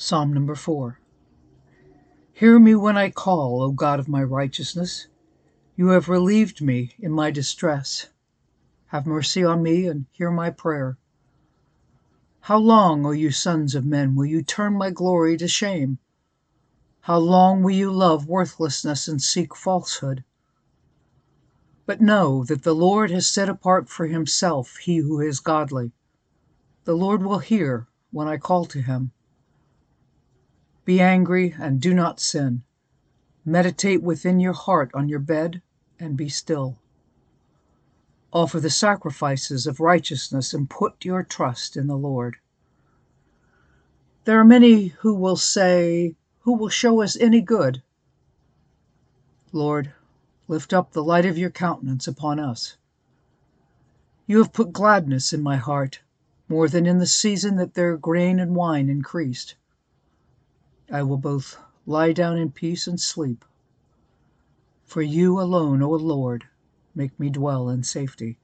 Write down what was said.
Psalm number 4 Hear me when I call, O God of my righteousness. You have relieved me in my distress. Have mercy on me and hear my prayer. How long, O you sons of men, will you turn my glory to shame? How long will you love worthlessness and seek falsehood? But know that the Lord has set apart for himself he who is godly. The Lord will hear when I call to him. Be angry and do not sin. Meditate within your heart on your bed and be still. Offer the sacrifices of righteousness and put your trust in the Lord. There are many who will say, Who will show us any good? Lord, lift up the light of your countenance upon us. You have put gladness in my heart, more than in the season that their grain and wine increased. I will both lie down in peace and sleep. For you alone, O Lord, make me dwell in safety.